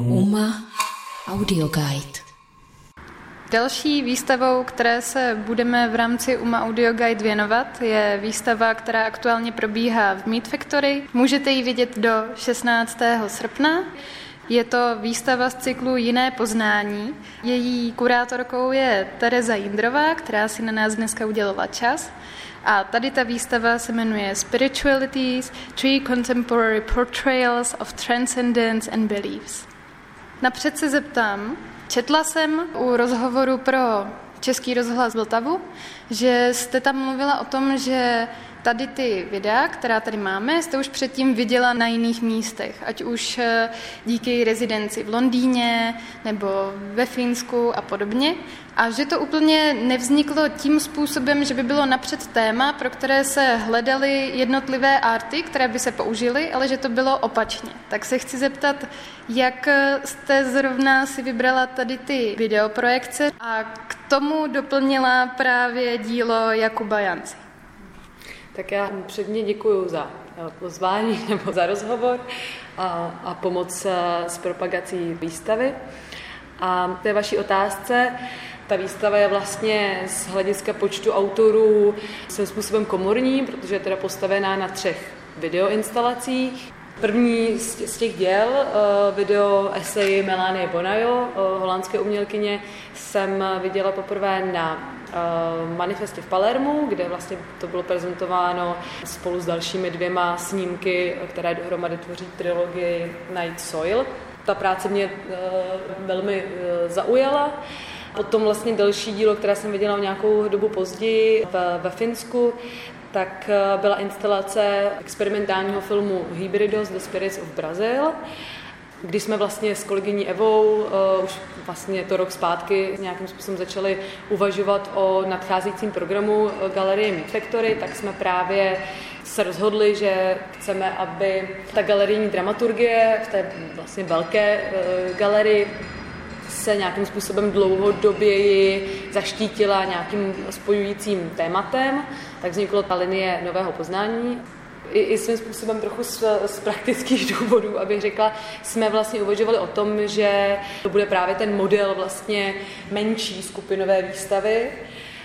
UMA Audio Guide. Další výstavou, které se budeme v rámci UMA Audio Guide věnovat, je výstava, která aktuálně probíhá v Meat Factory. Můžete ji vidět do 16. srpna. Je to výstava z cyklu Jiné poznání. Její kurátorkou je Tereza Jindrová, která si na nás dneska udělala čas. A tady ta výstava se jmenuje Spiritualities, Three Contemporary Portrayals of Transcendence and Beliefs. Napřed se zeptám, četla jsem u rozhovoru pro Český rozhlas Vltavu, že jste tam mluvila o tom, že Tady ty videa, která tady máme, jste už předtím viděla na jiných místech, ať už eh, díky rezidenci v Londýně nebo ve Finsku a podobně. A že to úplně nevzniklo tím způsobem, že by bylo napřed téma, pro které se hledaly jednotlivé arty, které by se použily, ale že to bylo opačně. Tak se chci zeptat, jak jste zrovna si vybrala tady ty videoprojekce a k tomu doplnila právě dílo Jakuba Janci. Tak já předně děkuji za eh, pozvání nebo za rozhovor a, a pomoc eh, s propagací výstavy. A té vaší otázce, ta výstava je vlastně z hlediska počtu autorů svým způsobem komorní, protože je teda postavená na třech videoinstalacích. První z těch děl, eh, video esej Melanie Bonajo, holandské umělkyně, jsem viděla poprvé na Eh, manifestě v Palermu, kde vlastně to bylo prezentováno spolu s dalšími dvěma snímky, které dohromady tvoří trilogii Night Soil. Ta práce mě eh, velmi eh, zaujala. Potom vlastně další dílo, které jsem viděla nějakou dobu později ve Finsku, tak byla instalace experimentálního filmu Hybridos, The Spirits of Brazil když jsme vlastně s kolegyní Evou uh, už vlastně to rok zpátky nějakým způsobem začali uvažovat o nadcházejícím programu eh, Galerie Meat Factory, tak jsme právě se rozhodli, že chceme, aby ta galerijní dramaturgie v té vlastně velké uh, galerii se nějakým způsobem dlouhodoběji zaštítila nějakým spojujícím tématem, tak vznikla ta linie nového poznání. I, i svým způsobem trochu z, z praktických důvodů, abych řekla, jsme vlastně uvažovali o tom, že to bude právě ten model vlastně menší skupinové výstavy,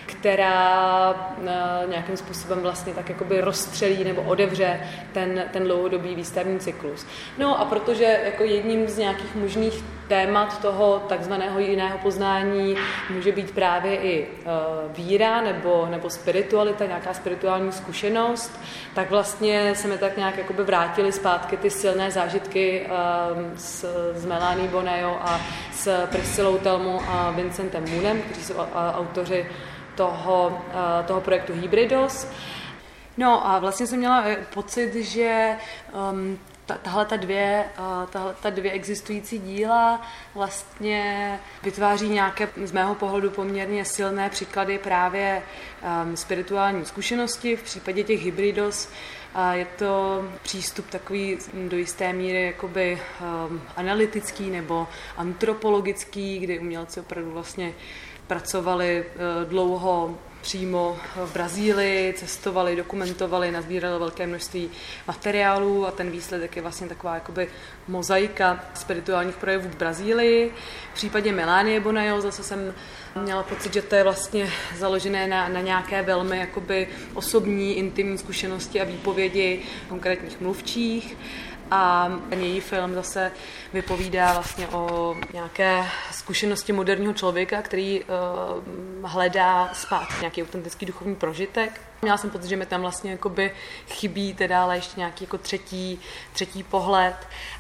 která eh, nějakým způsobem vlastně tak jakoby rozstřelí nebo odevře ten, ten dlouhodobý výstavní cyklus. No a protože jako jedním z nějakých možných témat toho takzvaného jiného poznání může být právě i eh, víra nebo, nebo spiritualita, nějaká spirituální zkušenost, tak vlastně se mi tak nějak jakoby vrátili zpátky ty silné zážitky um, s, s Melanie Bonejo a s Priscilou Telmu a Vincentem Moonem, kteří jsou autoři toho, eh, toho projektu Hybridos. No a vlastně jsem měla eh, pocit, že um, tahle ta dvě, uh, ta dvě existující díla vlastně vytváří nějaké z mého pohledu poměrně silné příklady právě um, spirituální zkušenosti. V případě těch hybridos uh, je to přístup takový do jisté míry jakoby um, analytický nebo antropologický, kdy umělci opravdu vlastně pracovali eh, dlouho přímo v Brazílii, cestovali, dokumentovali, nazbírali velké množství materiálů a ten výsledek je vlastně taková jakoby mozaika spirituálních projevů v Brazílii. V případě Melanie Bonajo zase jsem měla pocit, že to je vlastně založené na, na nějaké velmi jakoby osobní, intimní zkušenosti a výpovědi konkrétních mluvčích a ten její film zase vypovídá vlastně o nějaké zkušenosti moderního člověka, který uh, hledá spát nějaký autentický duchovní prožitek. Měla jsem pocit, že mi tam vlastně jakoby chybí teda ale ještě nějaký jako třetí, třetí pohled,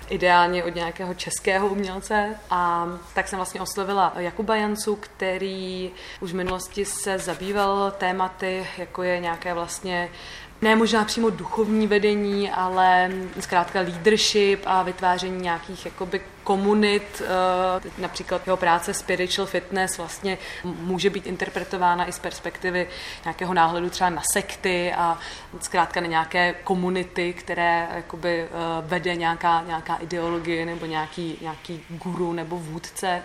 ideálně od nějakého českého umělce. A tak jsem vlastně oslovila Jakuba Jancu, který už v minulosti se zabýval tématy, jako je nějaké vlastně ne možná přímo duchovní vedení, ale zkrátka leadership a vytváření nějakých jakoby komunit, eh, například jeho práce Spiritual Fitness vlastně může být interpretována i z perspektivy nějakého náhledu třeba na sekty a zkrátka na nějaké komunity, které jakoby eh, vede nějaká, nějaká ideologie nebo nějaký, nějaký guru nebo vůdce.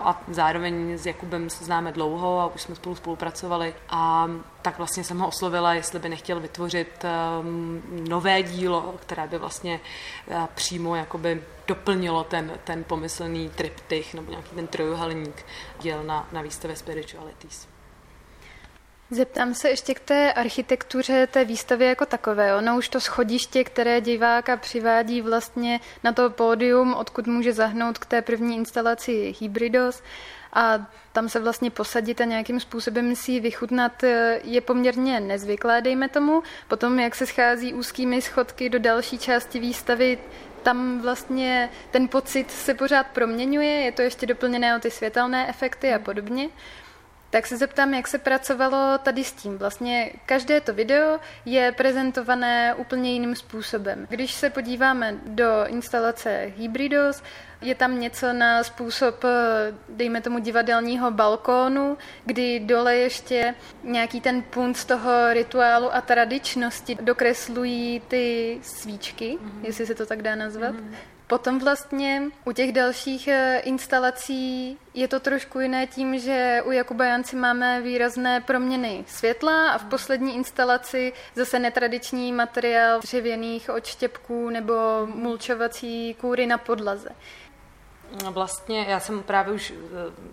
A zároveň s Jakubem se známe dlouho a už jsme spolu spolupracovali a tak vlastně jsem ho oslovila, jestli by nechtěl vytvořit um, nové dílo, které by vlastně uh, přímo jakoby doplnilo ten, ten pomyslný triptych nebo nějaký ten trojuhelník děl na, na výstavě Spiritualities. Zeptám se ještě k té architektuře té výstavy jako takové. Ono už to schodiště, které diváka přivádí vlastně na to pódium, odkud může zahnout k té první instalaci Hybridos a tam se vlastně posadit a nějakým způsobem si vychutnat je poměrně nezvyklé, dejme tomu. Potom, jak se schází úzkými schodky do další části výstavy, tam vlastně ten pocit se pořád proměňuje, je to ještě doplněné o ty světelné efekty a podobně. Tak se zeptám, jak se pracovalo tady s tím. Vlastně každé to video je prezentované úplně jiným způsobem. Když se podíváme do instalace Hybridos, je tam něco na způsob, dejme tomu, divadelního balkónu, kdy dole ještě nějaký ten punt z toho rituálu a tradičnosti dokreslují ty svíčky, mm-hmm. jestli se to tak dá nazvat. Mm-hmm. Potom vlastně u těch dalších eh, instalací je to trošku jiné tím, že u Jakuba Janci máme výrazné proměny světla a v poslední instalaci zase netradiční materiál dřevěných odštěpků nebo mulčovací kůry na podlaze. Vlastně já jsem právě už eh,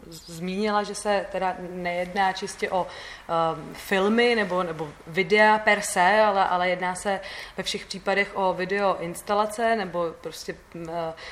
zmínila, že se teda nejedná čistě o um, filmy nebo, nebo videa per se, ale, ale jedná se ve všech případech o video instalace nebo prostě uh,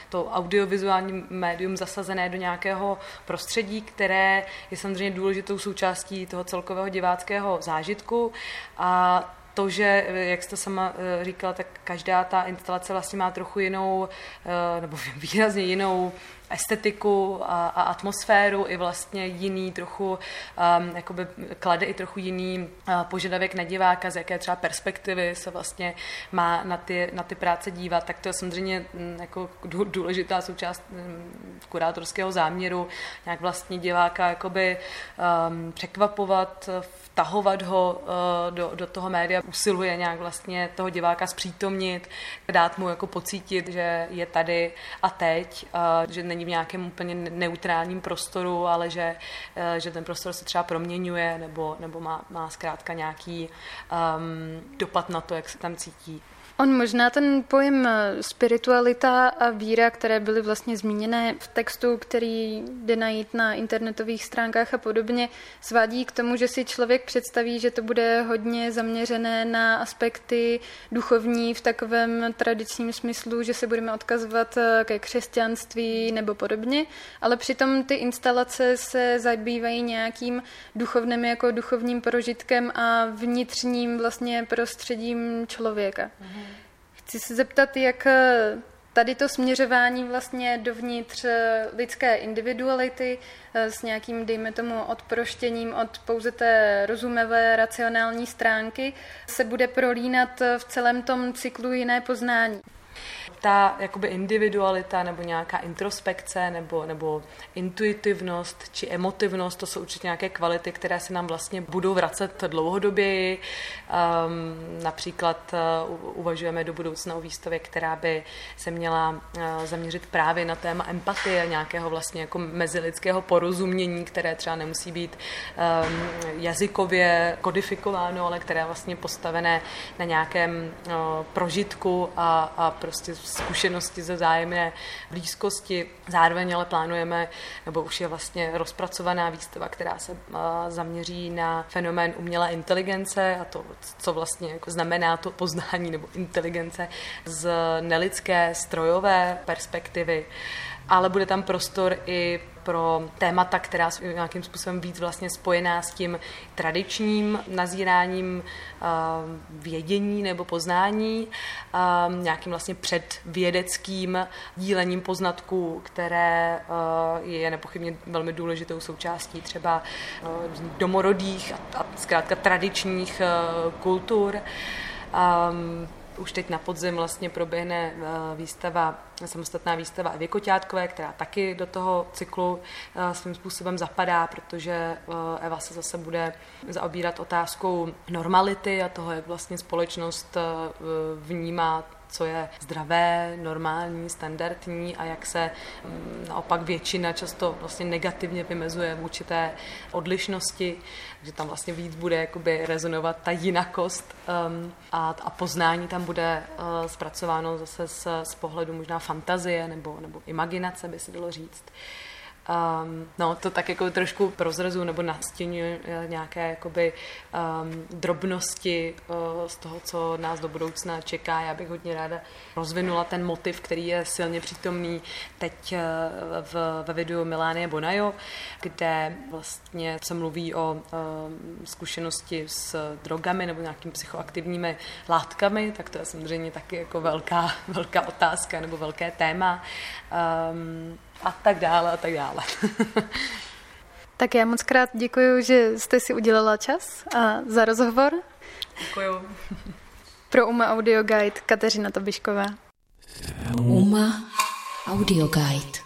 to audiovizuální médium zasazené do nějakého prostředí, které je samozřejmě důležitou součástí toho celkového diváckého zážitku. A to, že, jak jste sama eh, říkala, tak každá ta instalace vlastně má trochu jinou, eh, nebo výrazně jinou estetiku a, a atmosféru i vlastně jiný trochu, um, jakoby klade i trochu jiný uh, požadavek na diváka, z jaké třeba perspektivy se vlastně má na ty, na ty práce dívat, tak to je samozřejmě um, jako důležitá součást um, kurátorského záměru, nějak vlastně diváka jakoby um, překvapovat, vtahovat ho uh, do, do toho média, usiluje nějak vlastně toho diváka zpřítomnit, dát mu jako pocítit, že je tady a teď, uh, že není v nějakém úplně neutrálním prostoru, ale že, uh, že ten prostor se třeba proměňuje nebo, nebo má, má zkrátka nějaký um, dopad na to, jak se tam cítí. On možná ten pojem eh, spiritualita a víra, které byly vlastně zmíněné v textu, který jde najít na internetových stránkách a podobně, svádí k tomu, že si člověk představí, že to bude hodně zaměřené na aspekty duchovní v takovém tradičním smyslu, že se budeme odkazovat eh, ke křesťanství nebo podobně, ale přitom ty instalace se zabývají nějakým duchovným jako duchovním prožitkem a vnitřním vlastně prostředím člověka. Mm-hmm. Chci se zeptat, jak eh, tady to směřování vlastně dovnitř eh, lidské individuality eh, s nějakým, dejme tomu, odproštěním od pouze té rozumevé, racionální stránky se bude prolínat v celém tom cyklu jiné poznání ta jakoby individualita nebo nějaká introspekce nebo, nebo intuitivnost či emotivnost, to jsou určitě nějaké kvality, které se nám vlastně budou vracet dlouhodoběji. Um, například uh, uvažujeme do budoucna o výstavě, která by se měla uh, zaměřit právě na téma empatie, nějakého vlastně jako mezilidského porozumění, které třeba nemusí být um, jazykově kodifikováno, ale které je vlastně postavené na nějakém uh, prožitku a, a prostě zkušenosti ze zájemné blízkosti. Zároveň ale plánujeme, nebo už je vlastně rozpracovaná výstava, která se zaměří na fenomén umělé inteligence a to, co vlastně jako znamená to poznání nebo inteligence z nelidské strojové perspektivy ale bude tam prostor i pro témata, která jsou nějakým způsobem víc vlastně spojená s tím tradičním nazíráním uh, vědění nebo poznání, uh, nějakým vlastně předvědeckým dílením poznatků, které uh, je nepochybně velmi důležitou součástí třeba domorodých a, zkrátka tradičních kultur. Um, už teď na podzim vlastně proběhne eh, výstava, samostatná výstava Evy Koťátkové, která taky do toho cyklu eh, svým způsobem zapadá, protože eh, Eva se zase bude zaobírat otázkou normality a toho, jak vlastně společnost vnímá co je zdravé, normální, standardní a jak se mm, naopak většina často vlastně negativně vymezuje v určité odlišnosti, že tam vlastně víc bude jakoby rezonovat ta jinakost um, a, a poznání tam bude uh, zpracováno zase z, z pohledu možná fantazie nebo, nebo imaginace, by se dalo říct. Um, no, to tak jako trošku prozrazu nebo nastěňuje nějaké jakoby um, drobnosti uh, z toho, co nás do budoucna čeká. Já bych hodně ráda rozvinula ten motiv, který je silně přítomný teď uh, v, ve videu Milánie Bonajo, kde vlastně se mluví o um, zkušenosti s drogami nebo nějakými psychoaktivními látkami, tak to je samozřejmě taky jako velká, velká otázka nebo velké téma. Um, a tak dále a tak dále. tak já moc krát děkuji, že jste si udělala čas a za rozhovor. Děkuji. Pro UMA Audio Guide Kateřina Tobišková. UMA Audio Guide.